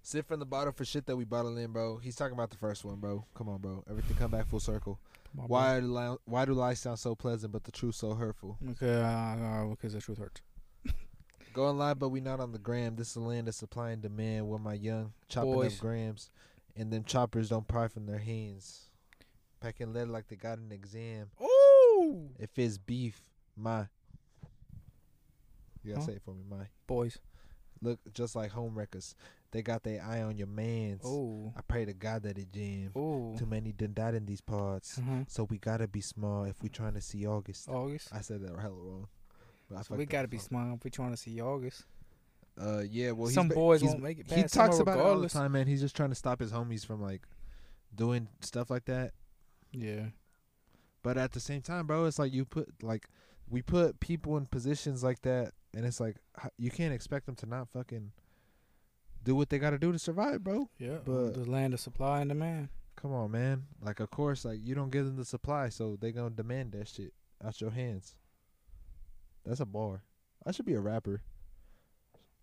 Sit from the bottle for shit that we bottle in, bro. He's talking about the first one, bro. Come on, bro. Everything come back full circle. On. Why do li- why do lies sound so pleasant but the truth so hurtful? Because, uh, because the truth hurts. Going live, but we not on the gram. This is a land of supply and demand. Where my young chopping Boys. up grams. And them choppers don't pry from their hands. Packing lead like they got an exam. Ooh, If it's beef, my. You gotta Huh? say it for me, my. boys. Look just like home wreckers. They got their eye on your mans. Ooh, I pray to God that it jam. ooh. Too many done died in these parts. Uh-huh. So we gotta be small if we trying to see August. August. I said that hella wrong. But So we gotta be fuck. smart if we trying to see August. Uh, yeah. Well, Some boys he's- won't make it past He talks about it all the time, man. He's just trying to stop his homies from like doing stuff like that. Yeah. But at the same time, bro, it's like you put like we put people in positions like that, and it's like you can't expect them to not fucking do what they got to do to survive, bro. Yeah. But- the land of supply and demand. Come on, man. Like, of course, like you don't give them the supply, so they gonna demand that shit out your hands. That's a bar. I should be a rapper.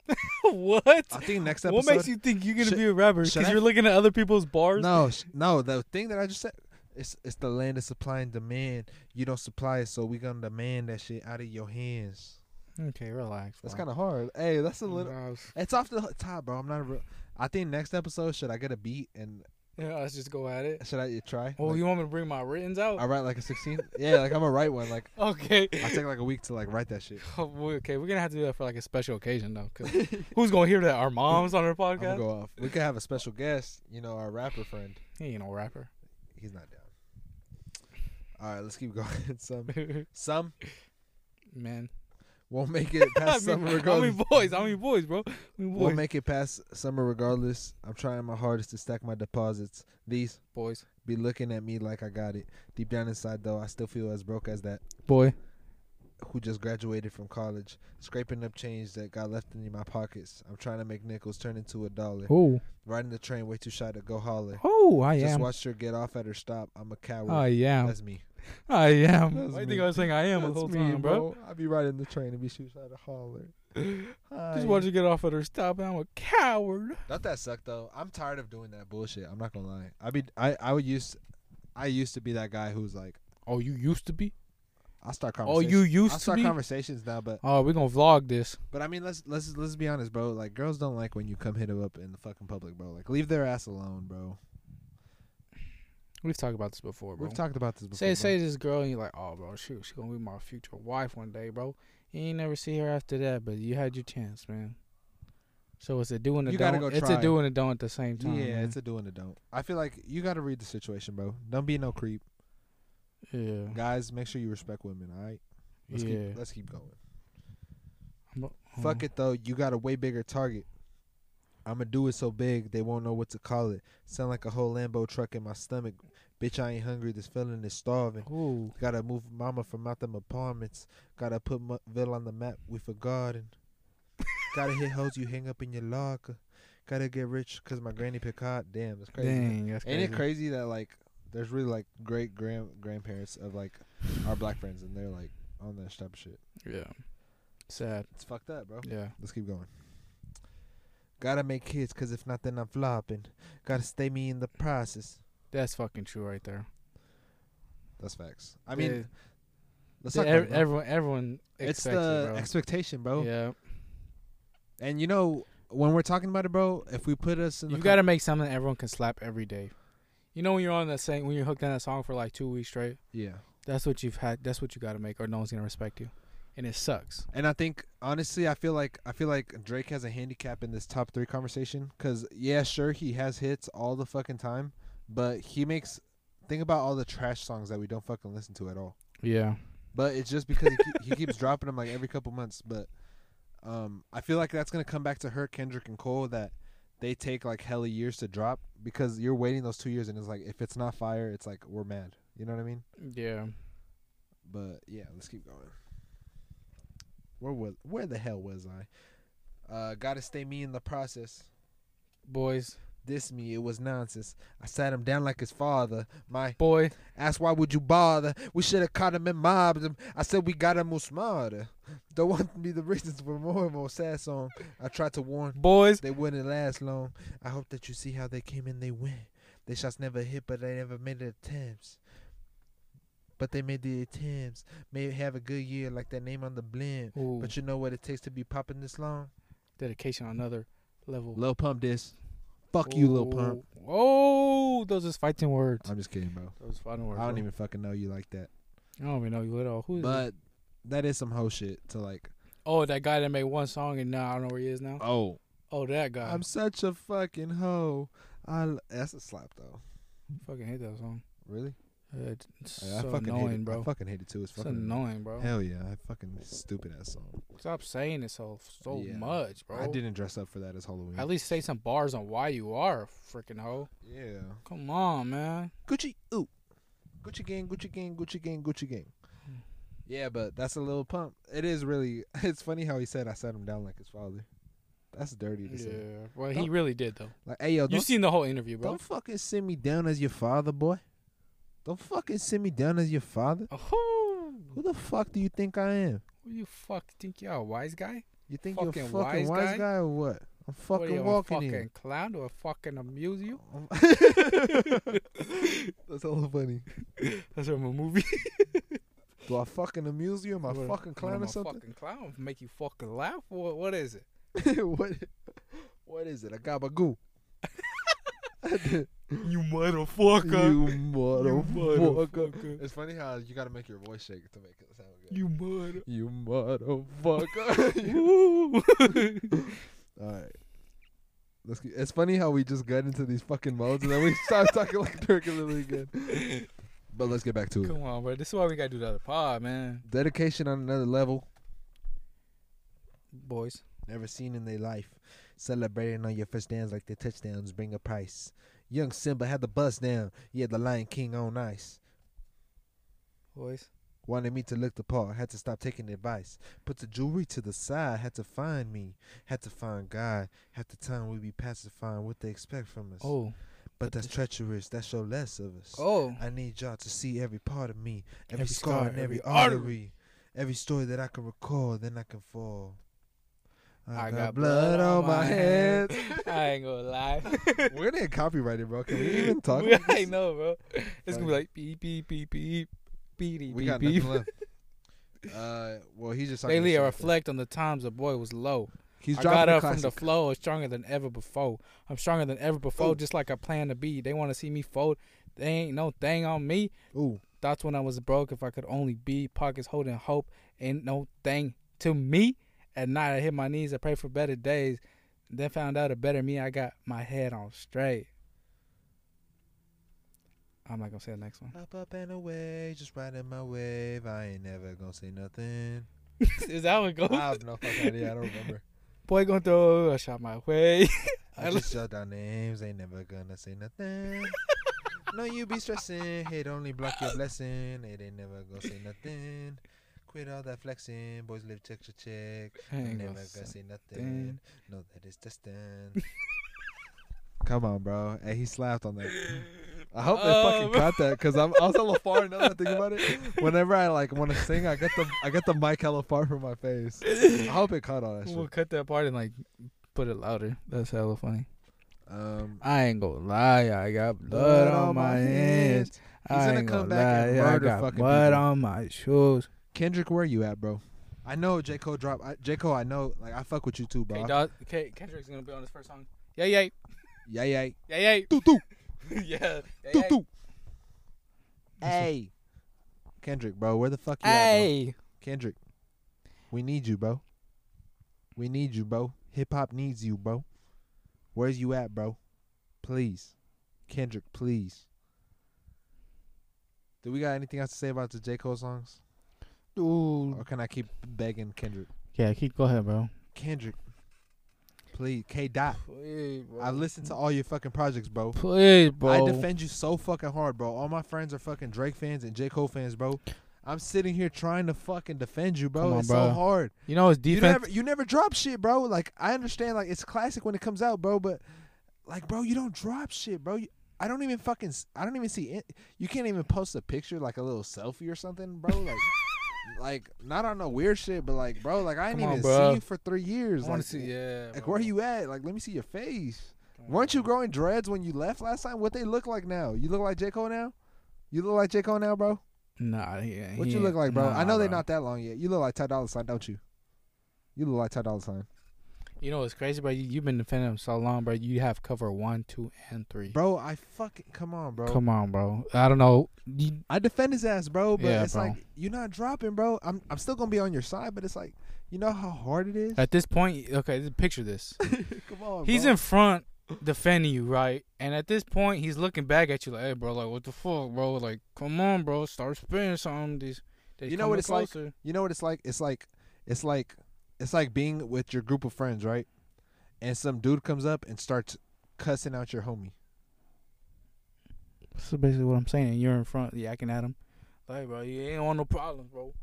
what? I think next episode. What makes you think you're gonna Should- be a rapper? Because you're looking at other people's bars. No, sh- no. The thing that I just said, it's it's the land of supply and demand. You don't supply it, so we gonna demand that shit out of your hands. Okay, relax. That's kind of hard. Hey, that's a little. It's off the top, bro. I'm not. A real, I think next episode should I get a beat and Yeah, let's just go at it. should I try? Oh, Like, you want me to bring my writtens out? I write like a 16. yeah, like I'm gonna write one. Like Okay. I take like a week to like write that shit. Oh, okay, we're gonna have to do that for like a special occasion though. 'cause who's gonna hear that? Our moms on our I'm podcast. go off. We could have a special guest. You know, our rapper friend. He ain't no rapper. He's not down. All right, let's keep going. some some Man, won't make it I past mean, summer I mean boys. I mean boys, bro. I mean boys. Won't make it past summer regardless. I'm trying my hardest to stack my deposits. These boys. be looking at me like I got it. Deep down inside though, I still feel as broke as that Boy. Who just graduated from college, scraping up change that got left in my pockets. I'm trying to make nickels turn into a dollar. Oh. Riding the train way too shy to go holler. Oh, I Just am. Just watched her get off at her stop. I'm a coward. I am. That's me. I am. That's Why do you think I was saying I am the That's whole me, time, bro? I be riding the train and be too shy to holler. Hi. Just watch you get off at her stop, and I'm a coward. Don't that suck though? I'm tired of doing that bullshit. I'm not gonna lie. I be I I would used I used to be that guy who's like Oh, you used to be? I start conversations. Oh, conversations. you I used to start be? conversations now, but Oh, we're gonna vlog this. but I mean let's let's let's be honest, bro. Like girls don't like when you come hit them up in the fucking public, bro. Like leave their ass alone, bro. We've talked about this before, bro. We've talked about this before. Say bro. say this girl and you're like, oh, bro, shoot, she gonna be my future wife one day, bro. You ain't never see her after that, but you had your chance, man. So it's a do and a You don't. gotta go it's a do and a don't at the same time. Yeah, man. it's a do and a don't. I feel like you got to read the situation, bro. Don't be no creep, yeah. guys. Make sure you respect women. All right. Let's yeah. keep let's keep going. I'm- uh-huh. Fuck it though, you got a way bigger target. I'ma do it so big they won't know what to call it. Sound like a whole Lambo truck in my stomach. Bitch, I ain't hungry. This feeling is starving. Ooh. Gotta move mama from out them apartments. Gotta put Ville on the map with a garden. Gotta hit hoes you hang up in your locker. Gotta get rich 'cause my granny pick hot. Damn, that's crazy. Dang, that's crazy. Ain't it crazy that like there's really like great grand grandparents of like our black friends and they're like on that type of shit. Yeah. Sad. It's fucked up, bro. Yeah. Let's keep going. Gotta make kids, cause if not, then I'm flopping. Gotta stay me in the process. That's fucking true right there. That's facts. I mean, let's Yeah, talk ev- everyone, everyone It's the it, bro. expectation, bro. Yeah. And you know, when we're talking about it, bro, if we put us in You the got to make something everyone can slap every day. You know when you're on that same when you're hooked on that song for like two weeks straight. yeah. That's what you've had. That's what you got to make, or no one's gonna respect you, and it sucks. And I think honestly, I feel like I feel like Drake has a handicap in this top three conversation. Cause yeah, sure he has hits all the fucking time, but he makes think about all the trash songs that we don't fucking listen to at all. Yeah. But it's just because he, keep, he keeps dropping them like every couple months. But um, I feel like that's gonna come back to hurt Kendrick and Cole that they take like hella years to drop because you're waiting those two years and it's like if it's not fire, it's like we're mad. You know what I mean? Yeah. But yeah, let's keep going. Where was where the hell was I? Uh, gotta stay me in the process. Boys, This me, it was nonsense. I sat him down like his father. My boy, asked why would you bother? We should have caught him and mobbed him. I said we got him smarter. Don't want to be the reasons for more and more sad song. I tried to warn boys. they wouldn't last long. I hope that you see how they came and they went. They shots never hit, but they never made the attempts. But they made the attempts. May have a good year like that name on the blend. Ooh, But you know what it takes to be popping this long? dedication on another level. Low Pump this. Fuck you, Lil Pump. Oh, oh, those is fighting words. I'm just kidding, bro. Those fighting words. I don't bro. even fucking know you like that. I don't even know you at all. Who is? But that is some hoe shit to like. Oh, that guy that made one song and now I don't know where he is now. Oh, Oh, that guy. I'm such a fucking hoe. I that's a slap though. fucking hate that song. Really? It's Yeah, I so fucking hate annoying, it. bro. I fucking hate it too. It's It's fucking annoying, bro. Hell yeah, I fucking stupid ass song. Stop saying it so so Yeah. much, bro. I didn't dress up for that as Halloween. At least say some bars on why you are a freaking hoe. yeah. Come on, man. Gucci, ooh, Gucci gang, Gucci gang, Gucci gang, Gucci gang. Hmm. Yeah, but that's a Lil Pump. It is really. It's funny how he said I sat him down like his father. That's dirty to say. Yeah. Well, he Don't- really did though. Like, hey yo, You seen the whole interview, bro? don't fucking send me down as your father, boy. Don't fucking send me down as your father. Oh, Who the fuck do you think I am? who you fuck think you're a wise guy? You think Fucking you're a fucking wise wise, guy? guy? or what? I'm fucking What you, a fucking clown? I fucking amuse you? That's all funny. That's from a movie. Do I fucking amuse you? Am I What- fucking clown or something? Fucking clown? Make you fucking laugh? What? What is it? what? What is it? A gabagoo. You motherfucker! you motherfucker. motherfucker. It's funny how you gotta make your voice shake to make it sound good. You mother. you motherfucker. Woo. All right. Let's get, it's funny how we just got into these fucking modes and then we start talking like regularly again. But let's get back to it. Come on, bro. This is why we gotta do the other pod, man. Dedication on another level. Boys. Never seen in their life. Celebrating on your first dance like the touchdowns bring a price. Young Simba had the bus down. Yeah, the Lion King on ice. Boys. Wanted me to look the part. Had to stop taking advice. Put the jewelry to the side. Had to find me. Had to find God. Half the time we be pacifying what they expect from us. Oh. but that's treacherous. That show less of us. Oh. I need y'all to see every part of me, every, Every scar, scar, and every, every artery. artery, every story that I can recall. Then I can fall. I got blood on my hands. I ain't gonna lie. We're gonna get copyrighted, bro. Can we even talk? We- I know, bro. It's gonna be like beep beep beep beep beep We beep got beep. nothing left. Uh, well, he's just shit. I reflect on the times the boy was low. He's I got a up from the flow, stronger than ever before. I'm stronger than ever before, Ooh. just like I plan to be. They want to see me fold. They ain't no thing on me. Ooh, Thoughts when I was broke, if I could only be. Pockets holding hope, ain't no thing to me. At night, I hit my knees, I pray for better days. Then found out a better me, I got my head on straight. I'm not gonna say the next one. up, up and away, just riding my wave. I ain't never gonna say nothing. Is that what goes? I have no fucking idea. I don't remember. Boy, gonna throw a shot my way. I just shut down names. Ain't never gonna say nothing. no, you be stressing. Hate only block your blessing. It ain't never gonna say nothing. Quit all that flexing. Boys live check to check. I ain't Ain't gonna never gonna say nothing. No, that is testing. Come on, bro. Hey, he slapped on that. I hope they Oh, fucking bro. caught that because I'm I was hella far now that I think about it. Whenever I like want to sing, I get the I get the mic hella far from my face. I hope it caught all that We'll cut that part and like put it louder. That's hella funny. Um, I ain't gonna lie, I got blood on my hands. He's I gonna ain't come gonna back and lie, I got fucking blood people. on my shoes. Kendrick, where you at, bro? I know J Cole dropped. I, J Cole, I know. Like I fuck with you too, bro. Okay, dog, okay, Kendrick's gonna be on his first song. Yeah, yay. Yeah, yay. yeah, yay. Doo doo yeah, yeah, doo yeah. doo. Hey, Kendrick, bro, where the fuck you at, bro? Hey, Kendrick, we need you, bro. We need you, bro. Hip hop needs you, bro. Where's you at, bro? Please, Kendrick, please. Do we got anything else to say about the J Cole songs, dude. or can I keep begging Kendrick? Yeah, keep go ahead, bro. Kendrick, please, K Dot. Please, bro. I listened to all your fucking projects, bro. Please, bro. I defend you so fucking hard, bro. All my friends are fucking Drake fans and J Cole fans, bro. I'm sitting here trying to fucking defend you, bro. On, it's bro. so hard. You know his You defense. never, you never drop shit, bro. Like I understand, like it's classic when it comes out, bro. But like, bro, you don't drop shit, bro. You, I don't even fucking. s- I don't even see it. You can't even post a picture, like a little selfie or something, bro. Like, like not on no weird shit, but like, bro, like I didn't Come on, even bro. see you for three years. I want Like, to see. Yeah. like bro. where you at? Like, let me see your face. Weren't you growing dreads when you left last time? What they look like now? You look like J Cole now. You look like J Cole now, bro. Nah, ain't- What you look like, bro? I nah, know they're bro. not that long yet. You look like Ty Dolla Sign, don't you? You look like Ty Dolla Sign. You know what's crazy, bro? You, you've been defending him so long, bro. You have cover one, two, and three. Bro, I fucking come on, bro. Come on, bro. I don't know. You, I defend his ass, bro, but Yeah, it's bro. like you're not dropping, bro. I'm I'm still gonna be on your side, but it's like you know how hard it is. at this point, okay, picture this. come on, He's bro. in front defending you, right? And at this point, he's looking back at you like, "Hey, bro, like, what the fuck, bro? Like, come on, bro, start spinning something." These, You know what it's like? You know what it's like? It's like it's like it's like being with your group of friends, right? And some dude comes up and starts cussing out your homie. This is basically what I'm saying. You're in front, yakking at him, like, bro, you ain't want no problems, bro.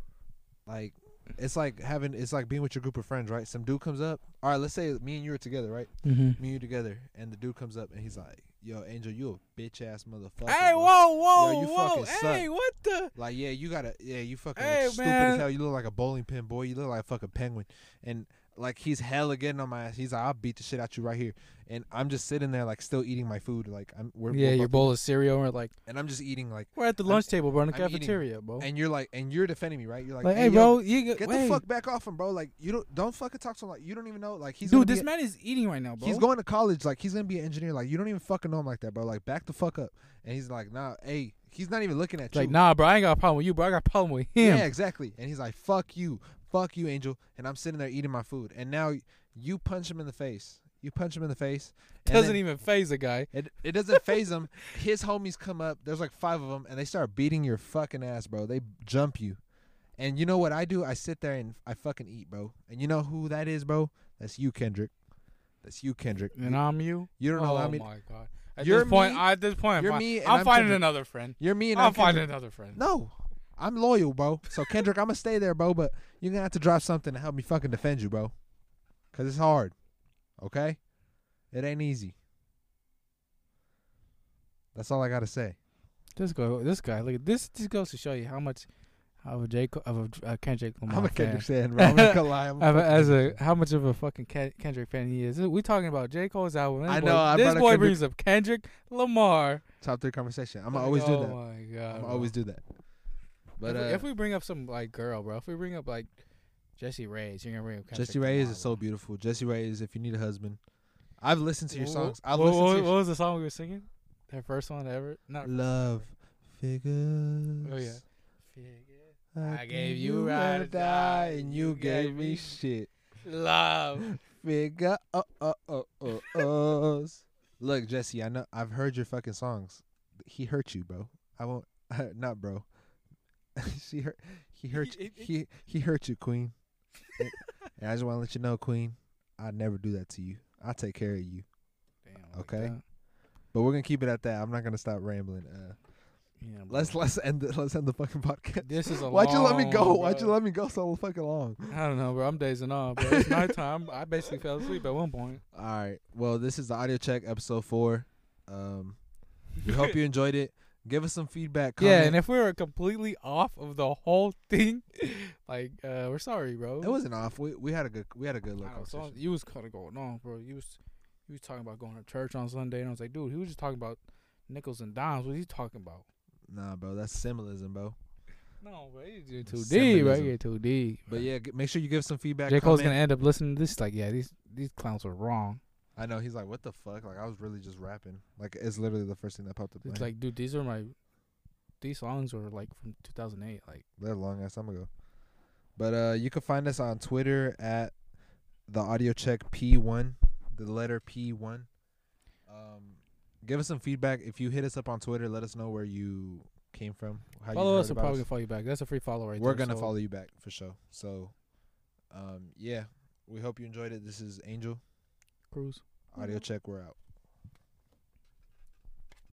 Like it's like having it's like being with your group of friends, right? Some dude comes up. All right, let's say me and you are together, right? Mm-hmm. Me and you together, and the dude comes up and he's like, "Yo, Angel, you a bitch ass motherfucker." Hey, bro." whoa, whoa, Yo, you whoa! fucking suck. Hey, what the? Like, yeah, you gotta, yeah, you fucking Hey, stupid man. as hell. You look like a bowling pin, boy. You look like a fucking penguin. And like, he's hella getting on my ass. He's like, I'll beat the shit out you right here. And I'm just sitting there, like, still eating my food. Like, I'm, we're, Yeah, we're your bowl of cereal, or like, and I'm just eating, like, we're at the I'm- lunch table, bro, in the I'm eating, cafeteria, bro. and you're like, and you're defending me, right? You're like, Like, hey, yo, bro, you get, get wait. the fuck back off him, bro. Like, you don't, don't fucking talk to him. Like, you don't even know. Like, he's Dude, this a- man is eating right now, bro. He's going to college. Like, he's gonna be an engineer. Like, you don't even fucking know him like that, bro. Like, back the fuck up. And he's like, nah, hey, he's not even looking at you. like, nah, bro, I ain't got a problem with you, bro. I got a problem with him. Yeah, exactly. And he's like, "Fuck you, fuck you, Angel." And I'm sitting there eating my food, and now you punch him in the face. You punch him in the face. and Doesn't even phase a guy. It it doesn't phase him. His homies come up. There's like five of them, and they start beating your fucking ass, bro. They jump you. And you know what I do? I sit there and I fucking eat, bro. And you know who that is, bro? That's you, Kendrick. That's you, Kendrick. And I'm you. You don't know oh how many. my god. At You're this point, me- I, at this point, I'm, you're fi- me I'm, I'm finding another friend. You're me and I'm I'm finding another friend. No, I'm loyal, bro. So Kendrick, I'm gonna stay there, bro. But you're gonna have to drop something to help me fucking defend you, bro. Cause it's hard. Okay, it ain't easy. That's all I gotta say. This go, this guy. Look at this. This goes to show you how much of a J. Of a uh, Kendrick Lamar I'm a. Kendrick fan, bro. I'm not gonna lie. I'm a- as a how much of a fucking Ken- Kendrick fan he is. We talking about J Cole's album. This I boy, know, I this boy Kendrick- brings up Kendrick Lamar. top three conversation. I'm Like, always do that. oh my god. I'm bro. always do that. But if, uh, we, if we bring up some like girl, bro, if we bring up like Jessie Reyez, you're gonna bring up Kendrick Jessie Reyez is so beautiful. Jessie Reyez, if you need a husband, I've listened to your songs. I've what, listened what- to what was the song we were singing? That first one ever? Not love figures. Oh, yeah. I, I gave you right to die, and you gave me shit. love. Figure uh uh uh uh us. Look, Jessie, I know I've heard your fucking songs. He hurt you, bro. I won't not bro. she hurt he hurt you. he he hurt you, Queen. and, and I just want to let you know, Queen, I'd never do that to you. I'll take care of you. Damn, Okay. that. But we're gonna keep it at that. I'm not gonna stop rambling. Uh, Yeah, let's let's end the, let's end the fucking podcast. This is a Why'd you let me go? long, Why'd you let me go so fucking long? I don't know, bro. I'm dazing off, bro. It's nighttime. I basically fell asleep at one point. All right. Well, this is the audio check episode four. Um, we hope you enjoyed it. Give us some feedback. Yeah, and if we were completely off of the whole thing, like, uh, we're sorry, bro. it wasn't off. We we had a good we had a good look. so you was kind of going on, bro. You was you was talking about going to church on Sunday, and I was like, dude, he was just talking about nickels and dimes. What he talking about? Nah, bro, that's symbolism, bro. No, bro, you get too deep, bro. You get too deep. But yeah, g- make sure you give some feedback. J Cole's comment. gonna end up listening to this. Like, yeah, these these clowns were wrong. I know he's like, what the fuck? Like I was really just rapping. Like it's literally the first thing that popped up. It's like, dude, these are my these songs were like from 2008. Like, That a long ass time ago. But uh you can find us on Twitter at the audio check P one, the letter P one. Um give us some feedback. If you hit us up on Twitter, let us know where you came from. How follow us. we're probably probably follow you back. That's a free follow right We're there. gonna so- follow you back for sure. So um yeah. We hope you enjoyed it. This is Angel. Cruz. Audio check, we're out.